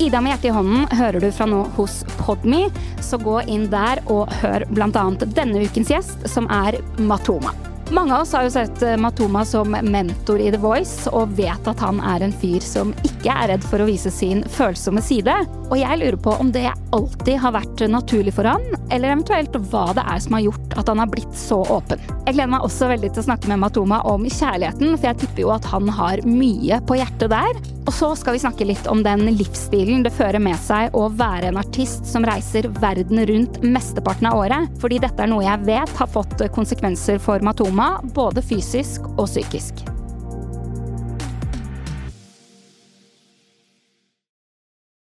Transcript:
Ida med hjertet i hånden hører du fra nå hos Podme, så gå inn der og hør bl.a. denne ukens gjest, som er Matoma. Mange av oss har jo sett eh, Matoma som mentor i The Voice, og vet at han er en fyr som ikke er redd for å vise sin følsomme side. Og jeg lurer på om det alltid har vært naturlig for han, eller eventuelt hva det er som har gjort at han har blitt så åpen. Jeg gleder meg også veldig til å snakke med Matoma om kjærligheten, for jeg tipper jo at han har mye på hjertet der. Og så skal vi snakke litt om den livsstilen det fører med seg å være en artist som reiser verden rundt mesteparten av året, fordi dette er noe jeg vet har fått konsekvenser for Matoma, både fysisk og psykisk.